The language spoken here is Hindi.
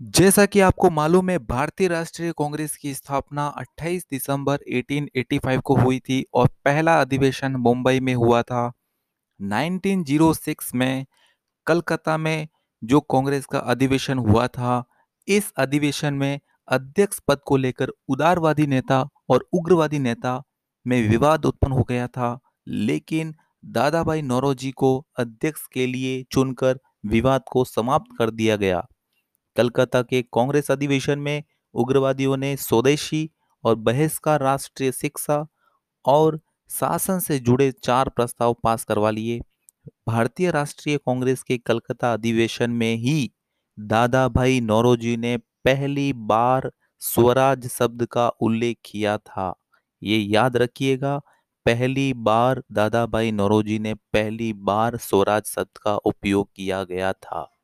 जैसा कि आपको मालूम है, भारतीय राष्ट्रीय कांग्रेस की स्थापना 28 दिसंबर 1885 को हुई थी और पहला अधिवेशन मुंबई में हुआ था। 1906 में कलकत्ता में जो कांग्रेस का अधिवेशन हुआ था, इस अधिवेशन में अध्यक्ष पद को लेकर उदारवादी नेता और उग्रवादी नेता में विवाद उत्पन्न हो गया था, लेकिन दादा भाई नौरोजी को अध्यक्ष के लिए चुनकर विवाद को समाप्त कर दिया गया। कलकत्ता के कांग्रेस अधिवेशन में उग्रवादियों ने स्वदेशी और बहिष्कार राष्ट्रीय शिक्षा और शासन से जुड़े चार प्रस्ताव पास करवा लिए। भारतीय राष्ट्रीय कांग्रेस के कलकत्ता अधिवेशन में ही दादा भाई नौरोजी ने पहली बार स्वराज शब्द का उल्लेख किया था। ये याद रखिएगा, पहली बार दादा भाई नौरोजी ने पहली बार स्वराज शब्द का उपयोग किया गया था।